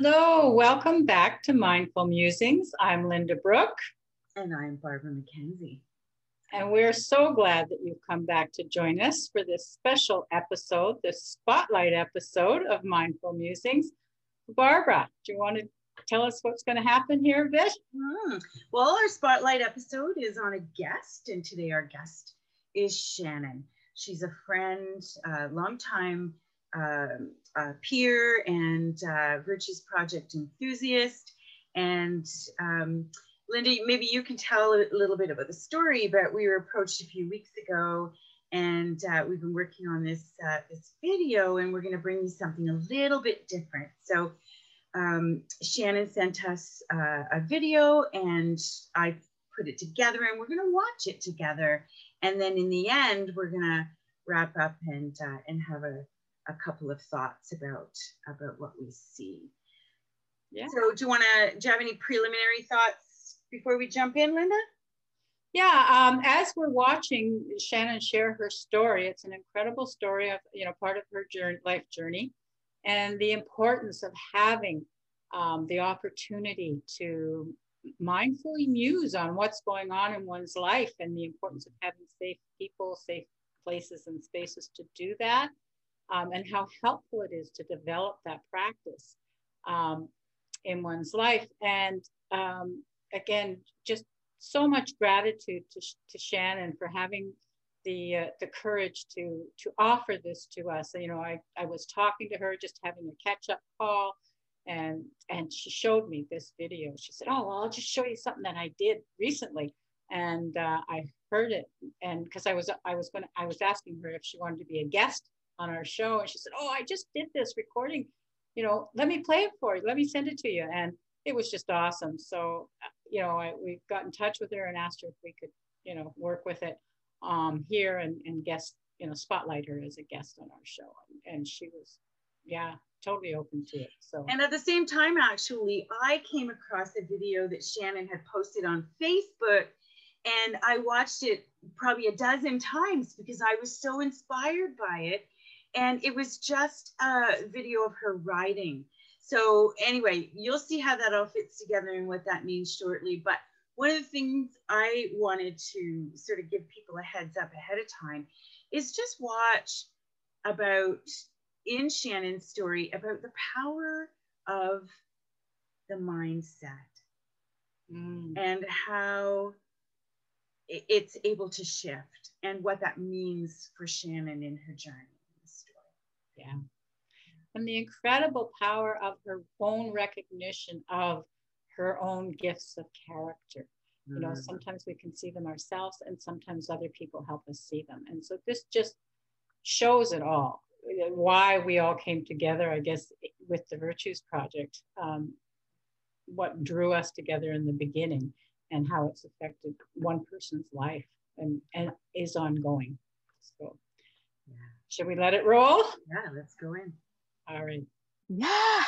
Hello, welcome back to Mindful Musings. I'm Lynda Brooke. And I'm Barbara McKenzie. And we're so glad that you've come back to join us for this special episode, this spotlight episode of Mindful Musings. Barbara, do you want to tell us what's going to happen here a bit? Hmm. Well, our spotlight episode is on a guest, and today our guest is Shannon. She's a friend, a longtime uh, uh, peer and uh, Virtues Project enthusiast. And um, Lynda, maybe you can tell a little bit about the story, but we were approached a few weeks ago and uh, we've been working on this, uh, this video and we're gonna bring you something a little bit different. So um, Shannon sent us uh, a video and I put it together and we're gonna watch it together. And then in the end, we're gonna wrap up and, and have a, a couple of thoughts about about what we see. Yeah. So do you want to, do you have any preliminary thoughts before we jump in, Lynda? Yeah, um, as we're watching Shannon share her story, it's an incredible story of, you know, part of her journey, life journey and the importance of having um, the opportunity to mindfully muse on what's going on in one's life and the importance of having safe people, safe places and spaces to do that um, and how helpful it is to develop that practice um, in one's life. And um, again, just so much gratitude to, to Shannon for having the uh, the courage to to offer this to us. You know, I, I was talking to her, just having a catch up call, and and she showed me this video. She said, "Oh, well, I'll just show you something that I did recently." And uh, I heard it, and because I was I was going I was asking her if she wanted to be a guest on our show and she said oh i just did this recording. You know let me play it for you. Let me send it to you. And it was just awesome. So uh, you know I, we got in touch with her and asked her if we could you know work with it um, here and, and guest you know spotlight her as a guest on our show. And, and she was yeah totally open to it so. And at the same time actually i came across a video that shannon had posted on facebook and i watched it probably a dozen times because i was so inspired by it and it was just a video of her riding. So anyway, you'll see how that all fits together and what that means shortly. But one of the things I wanted to sort of give people a heads up ahead of time is just watch about in Shannon's story about the power of the mindset mm. and how it's able to shift and what that means for Shannon in her journey. Yeah. And the incredible power of her own recognition of her own gifts of character. Mm-hmm. You know, mm. sometimes we can see them ourselves, and sometimes other people help us see them. And so this just shows it all why we all came together, I guess, with the Virtues Project, um, what drew us together in the beginning, and how it's affected one person's life and, and is ongoing. So should we let it roll? Yeah, let's go in. All right. Yeah.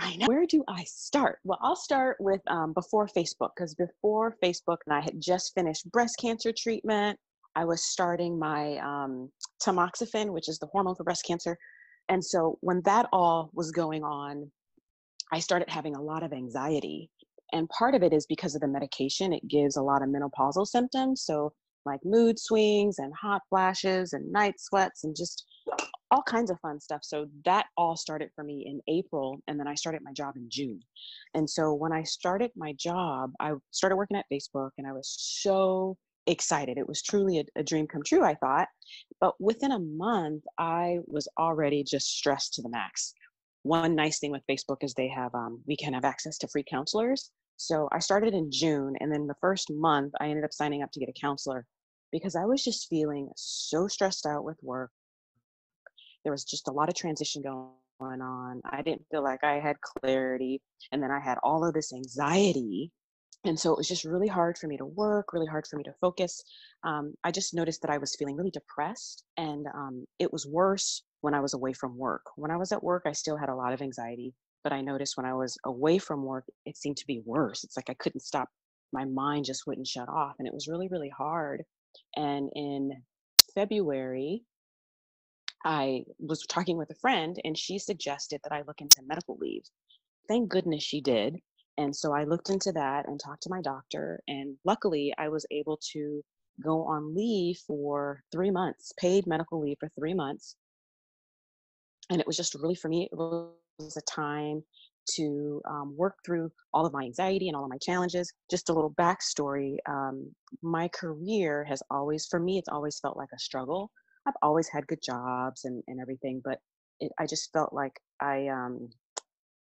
I know. Where do I start? Well, I'll start with um, before Facebook, because before Facebook, and I had just finished breast cancer treatment. I was starting my um, tamoxifen, which is the hormone for breast cancer. And so when that all was going on, I started having a lot of anxiety. And part of it is because of the medication, it gives a lot of menopausal symptoms. So like mood swings and hot flashes and night sweats and just all kinds of fun stuff. So that all started for me in April, and then I started my job in June. And so when I started my job, I started working at Facebook, and I was so excited. It was truly a, a dream come true, I thought. But within a month, I was already just stressed to the max. One nice thing with Facebook is they have um, we can have access to free counselors. So I started in June, and then the first month, I ended up signing up to get a counselor because I was just feeling so stressed out with work. There was just a lot of transition going on. I didn't feel like I had clarity. And then I had all of this anxiety. And so it was just really hard for me to work, really hard for me to focus. Um, I just noticed that I was feeling really depressed. And um, it was worse when I was away from work. When I was at work, I still had a lot of anxiety. But I noticed when I was away from work, it seemed to be worse. It's like I couldn't stop. My mind just wouldn't shut off. And it was really, really hard. And in February, I was talking with a friend and she suggested that I look into medical leave. Thank goodness she did. And so I looked into that and talked to my doctor. And luckily, I was able to go on leave for three months, paid medical leave for three months. And it was just really, for me, it was a time to um, work through all of my anxiety and all of my challenges. Just a little backstory um, my career has always, for me, it's always felt like a struggle. I've always had good jobs and, and everything, but it, I just felt like I, um,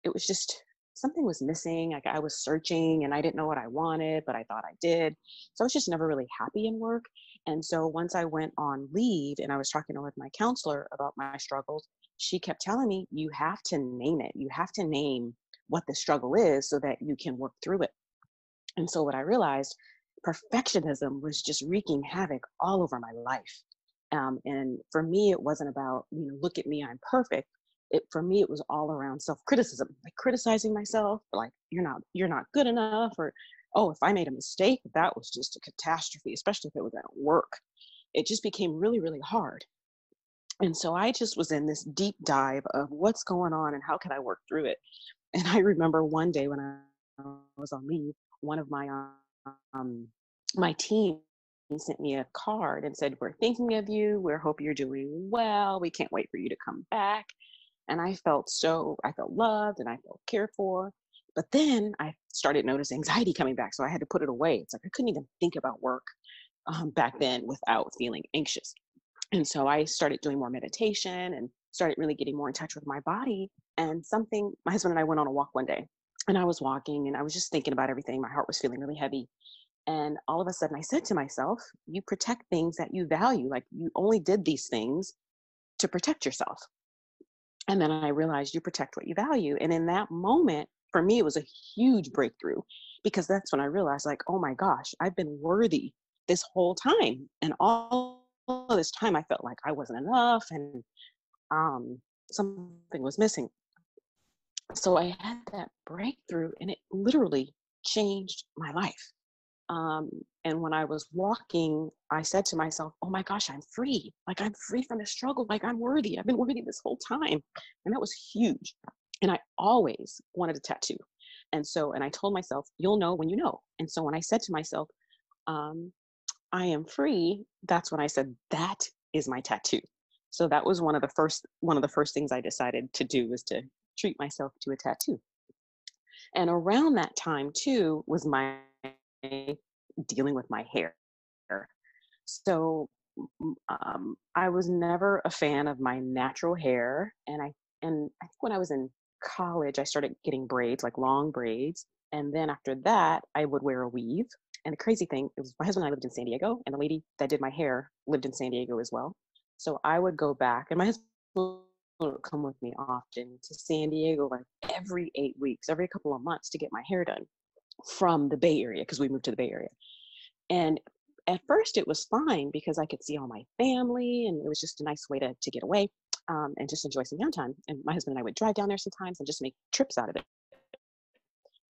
it was just something was missing. Like I was searching and I didn't know what I wanted, but I thought I did. So I was just never really happy in work. And so once I went on leave and I was talking with my counselor about my struggles, she kept telling me, you have to name it. You have to name what the struggle is so that you can work through it. And so what I realized, perfectionism was just wreaking havoc all over my life. Um, and for me, it wasn't about, you know, look at me, I'm perfect. It for me, it was all around self-criticism, like criticizing myself, like you're not, you're not good enough, or oh, if I made a mistake, that was just a catastrophe, especially if it was at work. It just became really, really hard. And so I just was in this deep dive of what's going on and how can I work through it. And I remember one day when I was on leave, one of my um, my team sent me a card and said, We're thinking of you. We hope you're doing well. We can't wait for you to come back. And I felt so, I felt loved and I felt cared for. But then I started noticing anxiety coming back. So I had to put it away. It's like I couldn't even think about work um, back then without feeling anxious. And so I started doing more meditation and started really getting more in touch with my body. And something, my husband and I went on a walk one day and I was walking and I was just thinking about everything. My heart was feeling really heavy. And all of a sudden, I said to myself, You protect things that you value. Like you only did these things to protect yourself. And then I realized you protect what you value. And in that moment, for me, it was a huge breakthrough because that's when I realized, like, oh my gosh, I've been worthy this whole time. And all this time, I felt like I wasn't enough and um, something was missing. So I had that breakthrough, and it literally changed my life. Um, and when I was walking, I said to myself, Oh my gosh, I'm free. Like I'm free from the struggle. Like I'm worthy. I've been worthy this whole time. And that was huge. And I always wanted a tattoo. And so, and I told myself, You'll know when you know. And so when I said to myself, um, I am free, that's when I said, That is my tattoo. So that was one of the first one of the first things I decided to do was to treat myself to a tattoo. And around that time too was my dealing with my hair. So um, I was never a fan of my natural hair, and I and I think when I was in college, I started getting braids, like long braids, and then after that, I would wear a weave. And the crazy thing it was my husband and I lived in San Diego, and the lady that did my hair lived in San Diego as well. So I would go back, and my husband would come with me often to San Diego, like every eight weeks, every couple of months, to get my hair done from the Bay Area because we moved to the Bay Area. And at first it was fine because I could see all my family and it was just a nice way to, to get away um, and just enjoy some downtime. And my husband and I would drive down there sometimes and just make trips out of it.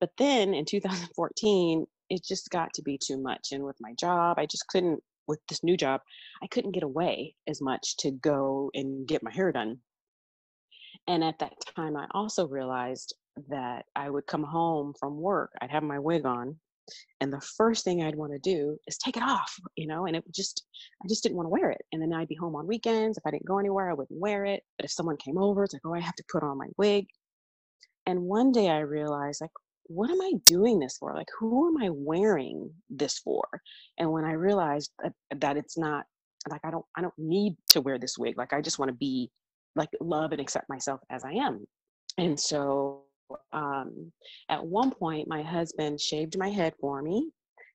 But then in 2014, it just got to be too much. And with my job, I just couldn't, with this new job, I couldn't get away as much to go and get my hair done. And at that time, I also realized that I would come home from work, I'd have my wig on, and the first thing I'd want to do is take it off, you know, and it just, I just didn't want to wear it. And then I'd be home on weekends. If I didn't go anywhere, I wouldn't wear it. But if someone came over, it's like, oh, I have to put on my wig. And one day I realized, like, what am I doing this for? Like, who am I wearing this for? And when I realized that, that it's not like I don't, I don't need to wear this wig. Like, I just want to be like love and accept myself as I am. And so um, at one point, my husband shaved my head for me,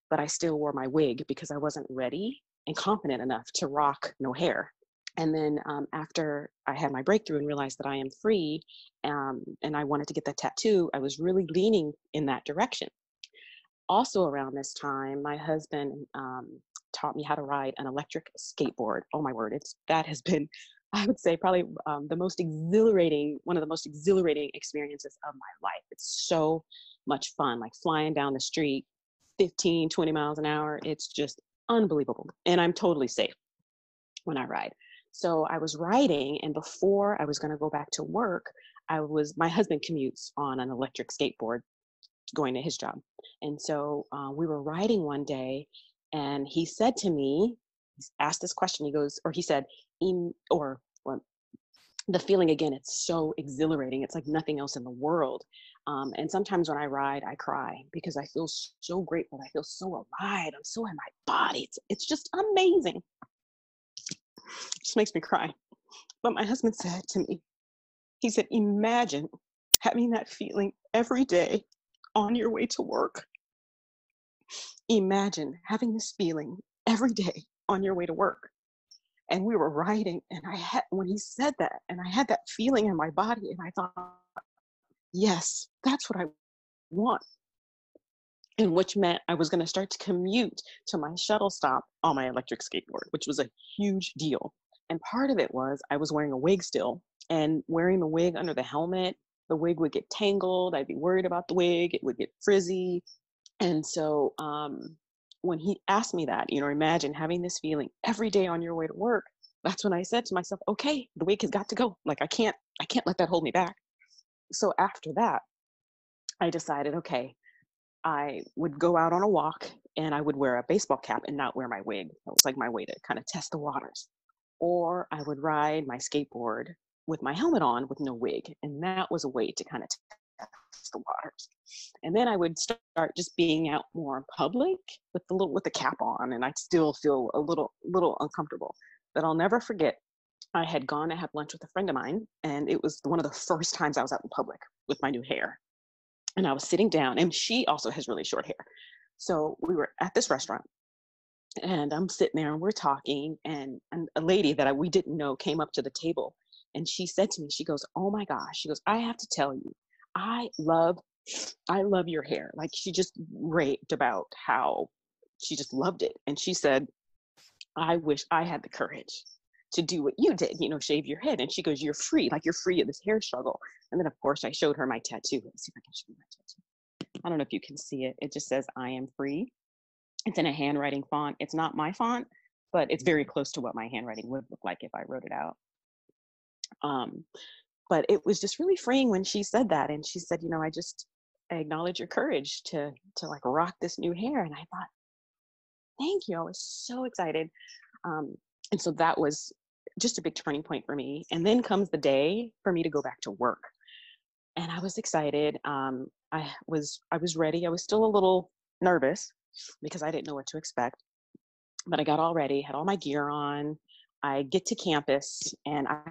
but I still wore my wig because I wasn't ready and confident enough to rock no hair. And then um, after I had my breakthrough and realized that I am free um, and I wanted to get the tattoo, I was really leaning in that direction. Also, around this time, my husband um, taught me how to ride an electric skateboard. Oh my word, it's that has been I would say probably um, the most exhilarating, one of the most exhilarating experiences of my life. It's so much fun, like flying down the street 15, 20 miles an hour. It's just unbelievable. And I'm totally safe when I ride. So I was riding, and before I was going to go back to work, I was my husband commutes on an electric skateboard going to his job. And so uh, we were riding one day, and he said to me, he asked this question. He goes, or he said, or well, the feeling again, it's so exhilarating. It's like nothing else in the world. Um, and sometimes when I ride, I cry because I feel so grateful. I feel so alive. I'm so in my body. It's, it's just amazing. Just makes me cry. But my husband said to me, he said, imagine having that feeling every day on your way to work. Imagine having this feeling every day on your way to work. And we were riding, and I had, when he said that, and I had that feeling in my body, and I thought, yes, that's what I want. And which meant I was going to start to commute to my shuttle stop on my electric skateboard, which was a huge deal. And part of it was I was wearing a wig still, and wearing the wig under the helmet the wig would get tangled. I'd be worried about the wig. It would get frizzy. And so um, when he asked me that, you know, imagine having this feeling every day on your way to work. That's when I said to myself, okay, the wig has got to go. Like I can't, I can't let that hold me back. So after that, I decided, okay, I would go out on a walk and I would wear a baseball cap and not wear my wig. That was like my way to kind of test the waters. Or I would ride my skateboard with my helmet on with no wig. And that was a way to kind of test the waters. And then I would start just being out more in public with the little with the cap on, and I'd still feel a little little uncomfortable. But I'll never forget. I had gone to have lunch with a friend of mine, and it was one of the first times I was out in public with my new hair. And I was sitting down, and she also has really short hair. So we were at this restaurant, and I'm sitting there, and we're talking, and, and a lady that I, we didn't know came up to the table, and she said to me she goes oh my gosh she goes i have to tell you i love i love your hair like she just raved about how she just loved it and she said i wish i had the courage to do what you did you know shave your head and she goes you're free like you're free of this hair struggle. And then of course i showed her my tattoo. Let's see if i can show you my tattoo. I don't know if you can see it. It just says i am free. It's in a handwriting font. It's not my font but it's very close to what my handwriting would look like if i wrote it out. Um, but it was just really freeing when she said that, and she said, you know, I just I acknowledge your courage to to like rock this new hair, and I thought, thank you. I was so excited, um, and so that was just a big turning point for me. And then comes the day for me to go back to work, and I was excited. Um, I was I was ready. I was still a little nervous because I didn't know what to expect, but I got all ready, had all my gear on. I get to campus and I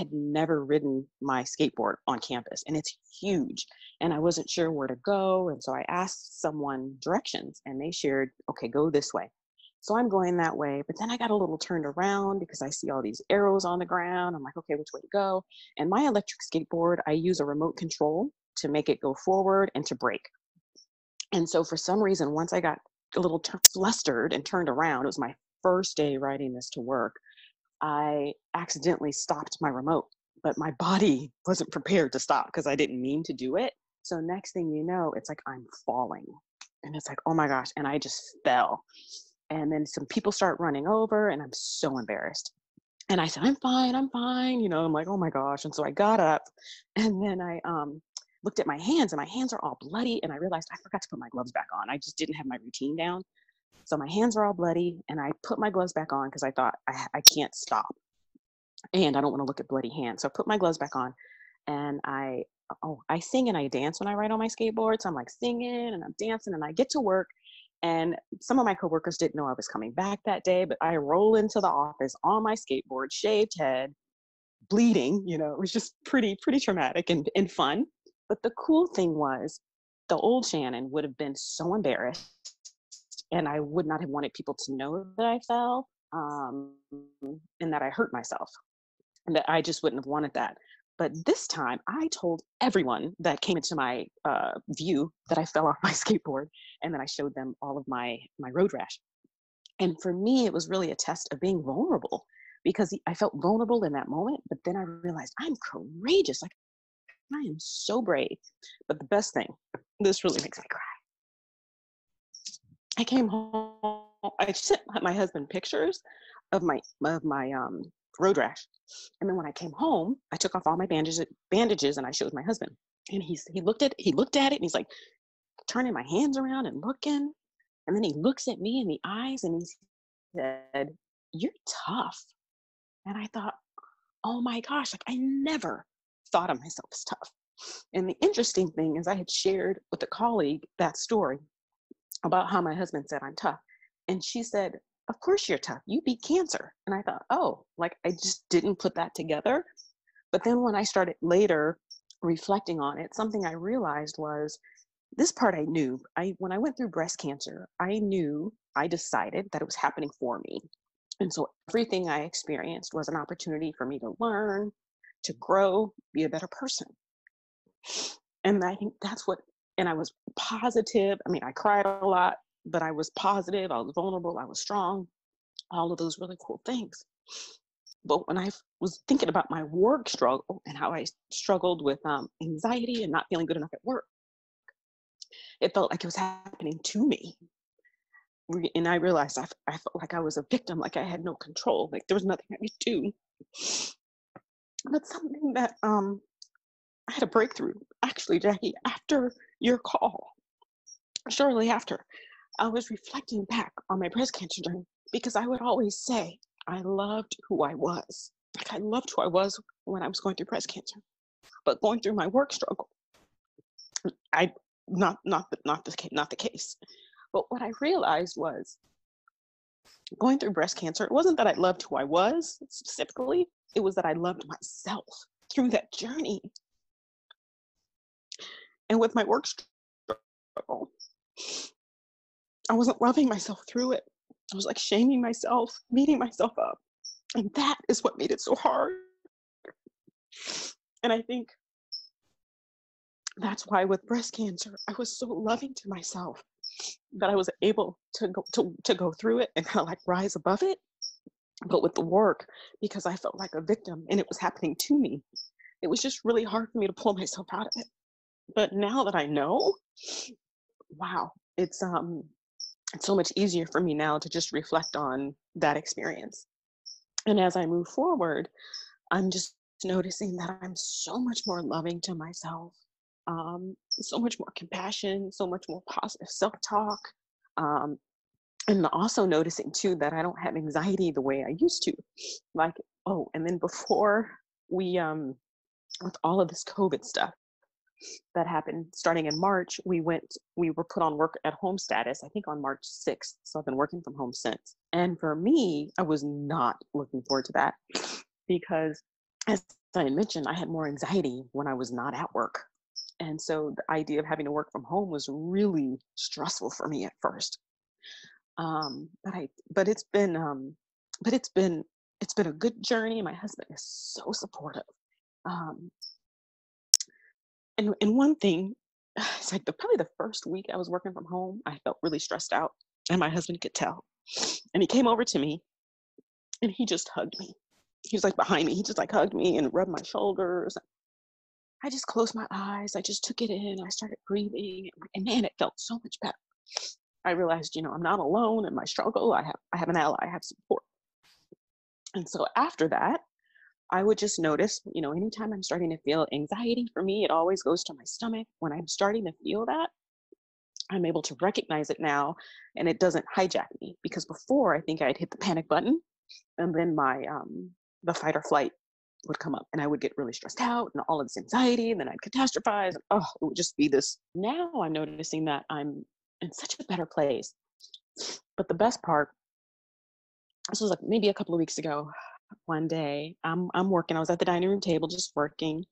had never ridden my skateboard on campus and it's huge and i wasn't sure where to go and so i asked someone directions and they shared okay go this way so i'm going that way but then i got a little turned around because i see all these arrows on the ground i'm like okay which way to go and my electric skateboard i use a remote control to make it go forward and to brake and so for some reason once i got a little flustered and turned around it was my first day riding this to work I accidentally stopped my remote, but my body wasn't prepared to stop because I didn't mean to do it. So next thing you know, it's like I'm falling. And it's like, oh my gosh. And I just fell. And then some people start running over, and I'm so embarrassed. And I said, I'm fine, I'm fine. You know, I'm like, oh my gosh. And so I got up and then I um looked at my hands and my hands are all bloody. And I realized I forgot to put my gloves back on. I just didn't have my routine down. So my hands are all bloody, and I put my gloves back on because I thought I, I can't stop, and I don't want to look at bloody hands. So I put my gloves back on, and I oh I sing and I dance when I ride on my skateboard. So I'm like singing and I'm dancing, and I get to work, and some of my coworkers didn't know I was coming back that day, but I roll into the office on my skateboard, shaved head, bleeding. You know, it was just pretty pretty traumatic and and fun. But the cool thing was, the old Shannon would have been so embarrassed and I would not have wanted people to know that I fell um, and that I hurt myself. And that I just wouldn't have wanted that. But this time, I told everyone that came into my uh, view that I fell off my skateboard, and then I showed them all of my my road rash. And for me, it was really a test of being vulnerable because I felt vulnerable in that moment. But then I realized I'm courageous. Like I am so brave. But the best thing, this really makes me cry I came home. I sent my husband pictures of my of my um road rash. And then when I came home, I took off all my bandages, bandages and I showed my husband. And he's, he looked at he looked at it and he's like turning my hands around and looking. And then he looks at me in the eyes and he said, You're tough. And I thought, oh my gosh, like I never thought of myself as tough. And the interesting thing is, I had shared with a colleague that story about how my husband said I'm tough. And she said, Of course you're tough. You beat cancer. And I thought, Oh, like I just didn't put that together. But then when I started later reflecting on it, something I realized was this part I knew. I when I went through breast cancer, I knew I decided that it was happening for me. And so everything I experienced was an opportunity for me to learn, to grow, be a better person. And I think that's what, and I was positive. I mean, I cried a lot, but I was positive, I was vulnerable, I was strong, all of those really cool things. But when I was thinking about my work struggle and how I struggled with um, anxiety and not feeling good enough at work, it felt like it was happening to me and I realized I, felt like I was a victim, like I had no control, like there was nothing I could do. But something that um, I had a breakthrough, actually, Jackie, after your call, shortly after, I was reflecting back on my breast cancer journey because I would always say I loved who I was. Like I loved who I was when I was going through breast cancer, but going through my work struggle, I not not not the not the case. But what I realized was going through breast cancer, it wasn't that I loved who I was specifically, it was that I loved myself through that journey. And with my work struggle, I wasn't loving myself through it. I was like shaming myself, beating myself up. And that is what made it so hard. And I think that's why with breast cancer, I was so loving to myself that I was able to go to, to go through it and kind of like rise above it. But with the work, because I felt like a victim and it was happening to me, it was just really hard for me to pull myself out of it. But now that I know, wow, it's um it's so much easier for me now to just reflect on that experience. And as I move forward, I'm just noticing that I'm so much more loving to myself um, so much more compassion, so much more positive self talk. Um, and also noticing too that I don't have anxiety the way I used to. Like, oh, and then before we, um, with all of this COVID stuff that happened starting in March, we went, we were put on work at home status, I think on March 6th. So I've been working from home since. And for me, I was not looking forward to that because as I mentioned, I had more anxiety when I was not at work and so the idea of having to work from home was really stressful for me at first um, but i but it's been um, but it's been it's been a good journey my husband is so supportive um, and and one thing it's like the, probably the first week i was working from home i felt really stressed out and my husband could tell and he came over to me and he just hugged me he was like behind me he just like hugged me and rubbed my shoulders I just closed my eyes. I just took it in. I started breathing, and man, it felt so much better. I realized, you know, I'm not alone in my struggle. I have, I have an ally. I have support. And so after that, I would just notice, you know, anytime I'm starting to feel anxiety, for me, it always goes to my stomach. When I'm starting to feel that, I'm able to recognize it now, and it doesn't hijack me. Because before, I think I'd hit the panic button, and then my um, the fight or flight would come up and I would get really stressed out and all of this anxiety and then I'd catastrophize. And, oh, it would just be this. Now I'm noticing that I'm in such a better place. But the best part, this was like maybe a couple of weeks ago, one day, I'm, I'm working, I was at the dining room table just working.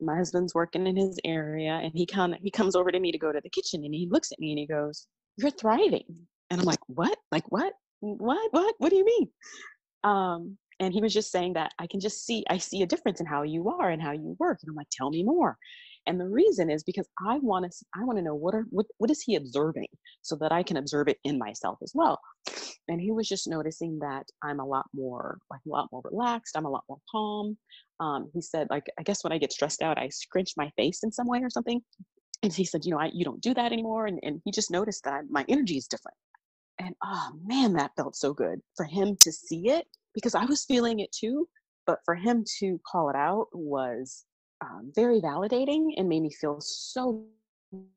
My husband's working in his area and he kind he comes over to me to go to the kitchen and he looks at me and he goes, you're thriving. And I'm like, what? Like what? What? What? What do you mean? Um, and he was just saying that i can just see i see a difference in how you are and how you work and i'm like tell me more and the reason is because i want to i want to know what are what, what is he observing so that i can observe it in myself as well. And he was just noticing that i'm a lot more like a lot more relaxed i'm a lot more calm. Um, he said like i guess when i get stressed out i scrunch my face in some way or something. And he said you know I, you don't do that anymore. And, and he just noticed that my energy is different. And oh man that felt so good for him to see it because I was feeling it too, but for him to call it out was um, very validating and made me feel so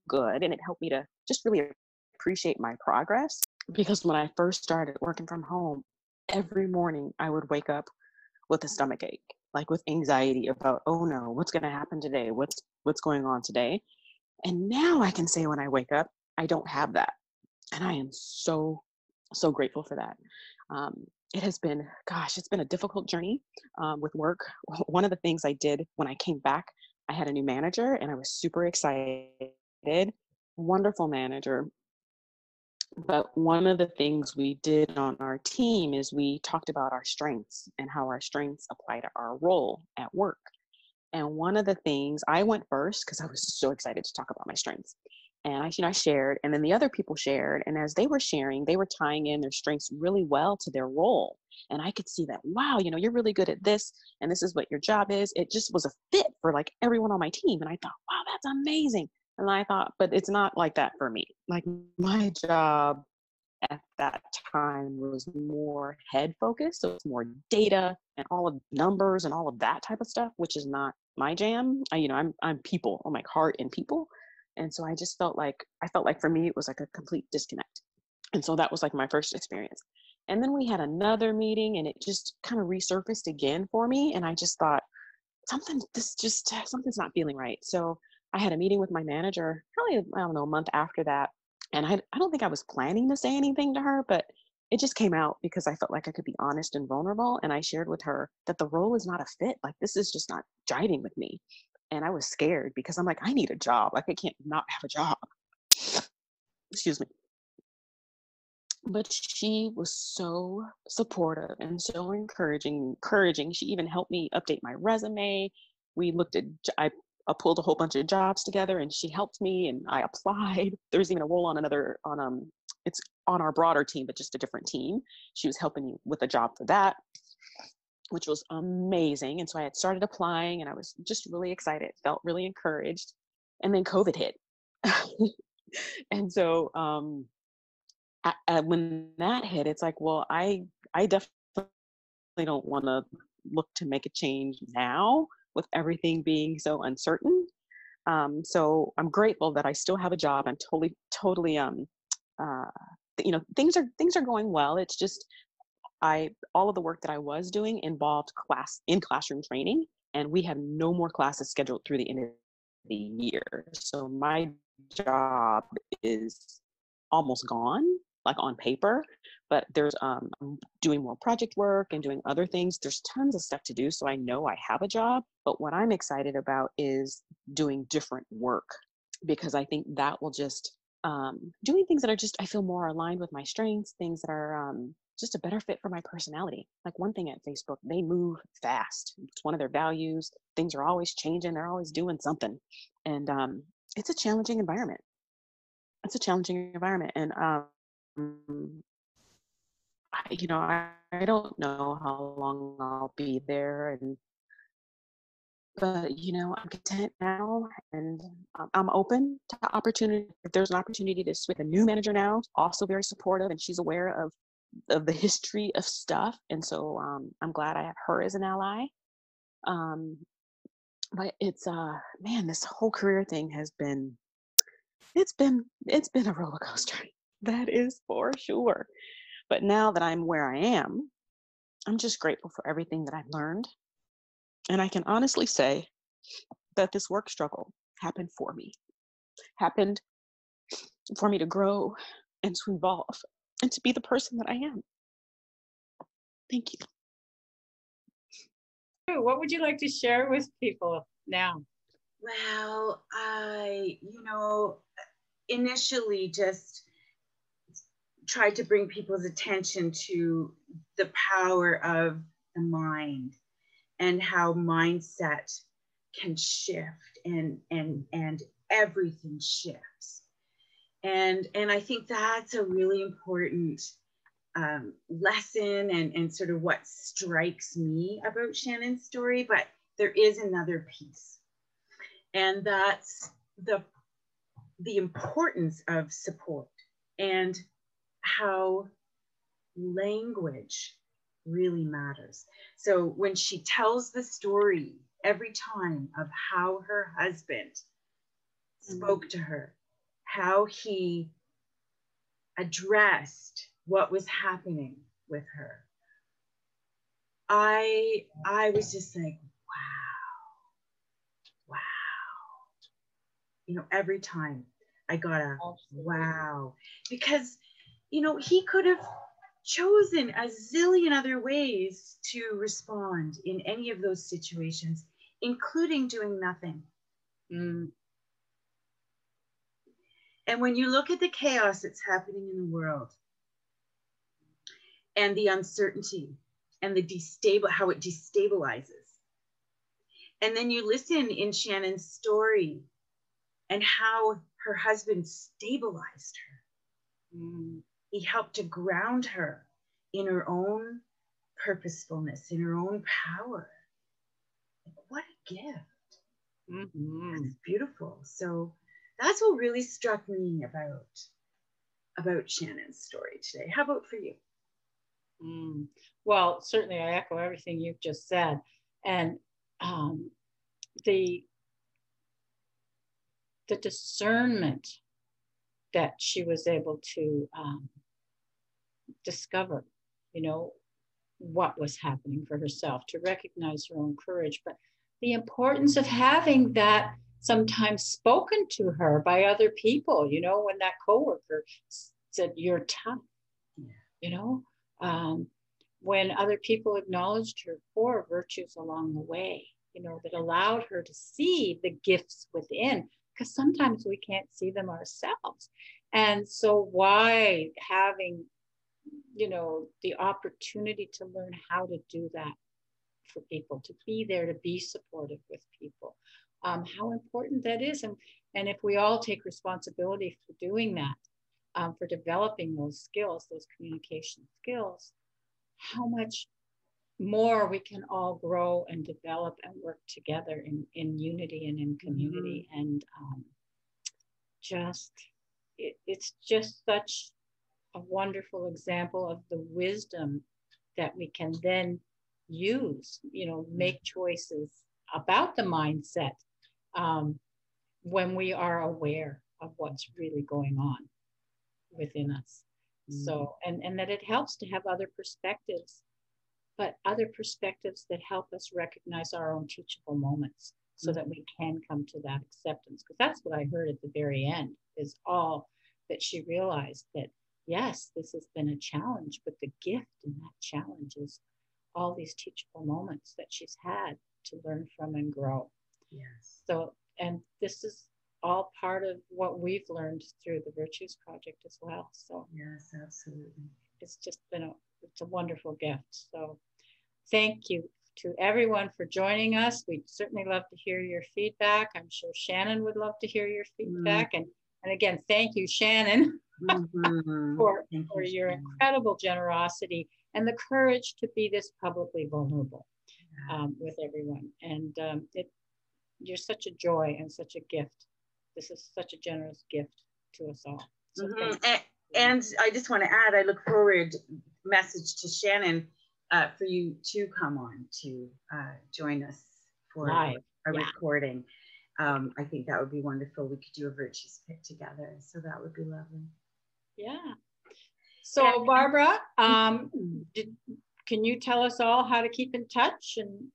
good. And it helped me to just really appreciate my progress because when I first started working from home, every morning I would wake up with a stomach ache, like with anxiety about, oh no, what's going to happen today? What's what's going on today? And now I can say when I wake up, I don't have that. And I am so, so grateful for that. Um, it has been, gosh, it's been a difficult journey um, with work. One of the things I did when I came back, I had a new manager and I was super excited. Wonderful manager. But one of the things we did on our team is we talked about our strengths and how our strengths apply to our role at work. And one of the things I went first because I was so excited to talk about my strengths. And I, you know, I shared, and then the other people shared. And as they were sharing, they were tying in their strengths really well to their role. And I could see that, wow, you know, you're really good at this, and this is what your job is. It just was a fit for like everyone on my team. And I thought, wow, that's amazing. And I thought, but it's not like that for me. Like my job at that time was more head focused. So it's more data and all of numbers and all of that type of stuff, which is not my jam. I, you know, I'm I'm people, I'm like heart and people. And so I just felt like I felt like for me it was like a complete disconnect. And so that was like my first experience. And then we had another meeting and it just kind of resurfaced again for me. And I just thought, something this just uh, something's not feeling right. So I had a meeting with my manager probably, I don't know, a month after that. And I, I don't think I was planning to say anything to her, but it just came out because I felt like I could be honest and vulnerable. And I shared with her that the role is not a fit. Like, this is just not jiving with me. And I was scared because I'm like, I need a job. Like, I can't not have a job. Excuse me. But she was so supportive and so encouraging. Encouraging. She even helped me update my resume. We looked at. I I pulled a whole bunch of jobs together and she helped me and I applied. There was even a role on another on um it's on our broader team, but just a different team. She was helping me with a job for that, which was amazing. And so I had started applying and I was just really excited, felt really encouraged. And then COVID hit. and so um I, I, when that hit, it's like, well, I I definitely don't want to look to make a change now with everything being so uncertain. Um, so I'm grateful that I still have a job. I'm totally, totally, um, uh, you know, things are things are going well. It's just I all of the work that I was doing involved class in classroom training, and we have no more classes scheduled through the end of the year. So my job is almost gone like on paper but there's um I'm doing more project work and doing other things there's tons of stuff to do so i know i have a job but what i'm excited about is doing different work because i think that will just um doing things that are just i feel more aligned with my strengths things that are um just a better fit for my personality. Like one thing at Facebook, they move fast. It's one of their values. Things are always changing. They're always doing something, and um, it's a challenging environment. It's a challenging environment, and um, I, you know, I, I don't know how long I'll be there, and but you know, I'm content now, and I'm open to opportunity. If there's an opportunity to switch a new manager now, also very supportive, and she's aware of of the history of stuff, and so um, I'm glad I have her as an ally. Um, but it's uh, man, this whole career thing has been, it's been, it's been a roller coaster that is for sure. But now that I'm where I am, I'm just grateful for everything that I've learned. And I can honestly say that this work struggle happened for me, happened for me to grow and to evolve and to be the person that I am. Thank you. What would you like to share with people now? Well, I, you know, initially just tried to bring people's attention to the power of the mind and how mindset can shift and and and everything shifts. And and i think that's a really important um, lesson and and sort of what strikes me about shannon's story but there is another piece. And that's the the importance of support and how language really matters. So when she tells the story every time of how her husband mm-hmm. spoke to her, how he addressed what was happening with her, I I was just like, wow, wow. You know, every time I got a wow because you know he could have chosen a zillion other ways to respond in any of those situations, including doing nothing. Mm. And when you look at the chaos that's happening in the world and the uncertainty and the destable how it destabilizes, and then you listen in Shannon's story and how her husband stabilized her. Mm he helped to ground her in her own purposefulness, in her own power. What a gift. Mm-hmm. That's beautiful. So that's what really struck me about about Shannon's story today. How about for you? Mm. Well, certainly I echo everything you've just said. And um, the the discernment that she was able to um, discover, you know, what was happening for herself, to recognize her own courage, but the importance of having that sometimes spoken to her by other people, you know, when that coworker said, You're tough, you know, um, when other people acknowledged her for virtues along the way, you know, that allowed her to see the gifts within, because sometimes we can't see them ourselves. And so, why having you know, the opportunity to learn how to do that for people, to be there, to be supportive with people, um, how important that is. And, and if we all take responsibility for doing that, um, for developing those skills, those communication skills, how much more we can all grow and develop and work together in, in unity and in community. Mm-hmm. And um, just, it, it's just such a wonderful example of the wisdom that we can then use, you know, make choices about the mindset um, when we are aware of what's really going on within us. Mm. So, and, and that it helps to have other perspectives, but other perspectives that help us recognize our own teachable moments so mm. that we can come to that acceptance. Because that's what I heard at the very end is all that she realized that yes, this has been a challenge, but the gift in that challenge is all these teachable moments that she's had to learn from and grow. Yes. So, and this is all part of what we've learned through the Virtues Project as well. So, yes, absolutely. It's just been a it's a wonderful gift. So, thank you to everyone for joining us. We'd certainly love to hear your feedback. I'm sure Shannon would love to hear your feedback. Mm. And and again, thank you, Shannon, mm-hmm. for, thank for you, your Shannon. incredible generosity and the courage to be this publicly vulnerable um, with everyone. And um, it, you're such a joy and such a gift. This is such a generous gift to us all. So mm-hmm. and, and, I just want to add, I look forward message to Shannon uh, for you to come on to uh, join us for Live. a yeah. recording um, I think that would be wonderful. We could do a virtues pick together. So that would be lovely. Yeah. So Barbara, um, did, can you tell us all how to keep in touch and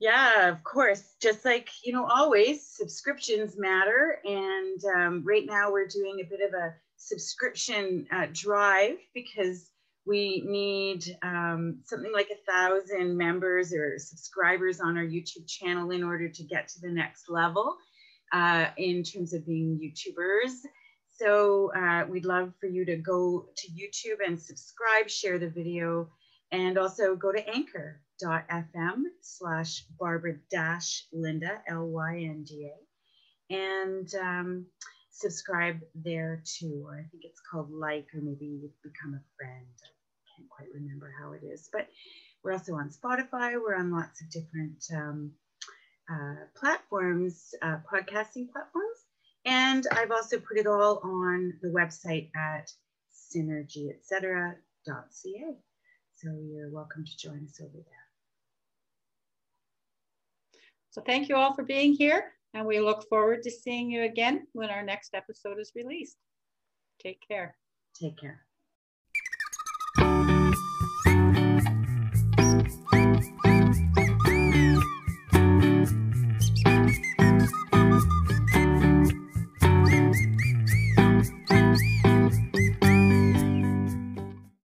yeah, of course. Just like, you know, always subscriptions matter. And um, right now we're doing a bit of a subscription uh, drive because we need um, something like a thousand members or subscribers on our YouTube channel in order to get to the next level uh, in terms of being YouTubers. So uh, we'd love for you to go to YouTube and subscribe, share the video, and also go to anchor.fm slash Barbara dash Lynda, L-Y-N-D-A. And um, subscribe there too, or I think it's called like, or maybe you've become a friend. Can't quite remember how it is, but we're also on Spotify. We're on lots of different um, uh, platforms, uh, podcasting platforms. And I've also put it all on the website at synergyetc.ca. So you're welcome to join us over there. So thank you all for being here. And we look forward to seeing you again when our next episode is released. Take care. Take care.